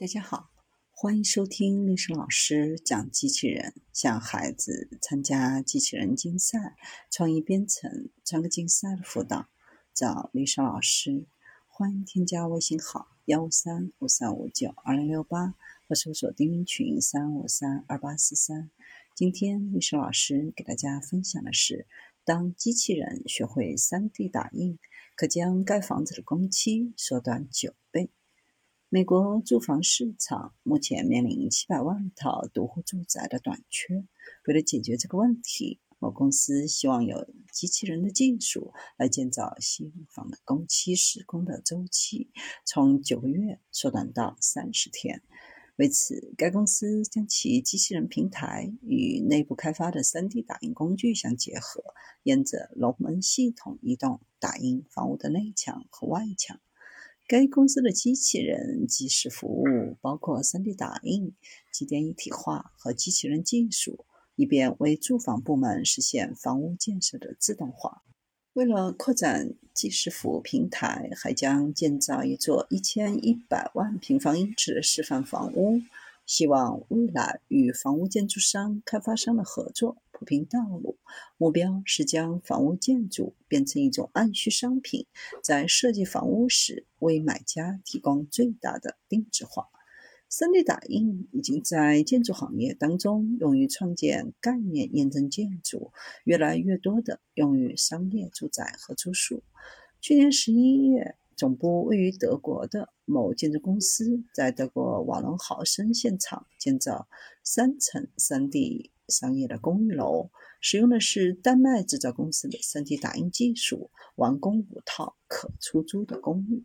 大家好，欢迎收听历史老师讲机器人，向孩子参加机器人竞赛、创意编程、创客竞赛的辅导，找历史老师。欢迎添加微信号幺五三五三五九二零六八，或搜索钉钉群三五三二八四三。今天历史老师给大家分享的是，当机器人学会 3D 打印，可将盖房子的工期缩短九倍。美国住房市场目前面临七百万套独户住宅的短缺。为了解决这个问题，某公司希望有机器人的技术来建造新房的工期施工的周期从九个月缩短到三十天。为此，该公司将其机器人平台与内部开发的 3D 打印工具相结合，沿着龙门系统移动打印房屋的内墙和外墙。该公司的机器人即时服务包括 3D 打印、机电一体化和机器人技术，以便为住房部门实现房屋建设的自动化。为了扩展即时服务平台，还将建造一座1100万平方英尺的示范房屋，希望未来与房屋建筑商、开发商的合作。铺平道路，目标是将房屋建筑变成一种按需商品，在设计房屋时为买家提供最大的定制化。3D 打印已经在建筑行业当中用于创建概念验证建筑，越来越多的用于商业住宅和住宿。去年十一月，总部位于德国的某建筑公司在德国瓦伦豪森现场建造三层 3D。商业的公寓楼使用的是丹麦制造公司的 3D 打印技术，完工五套可出租的公寓。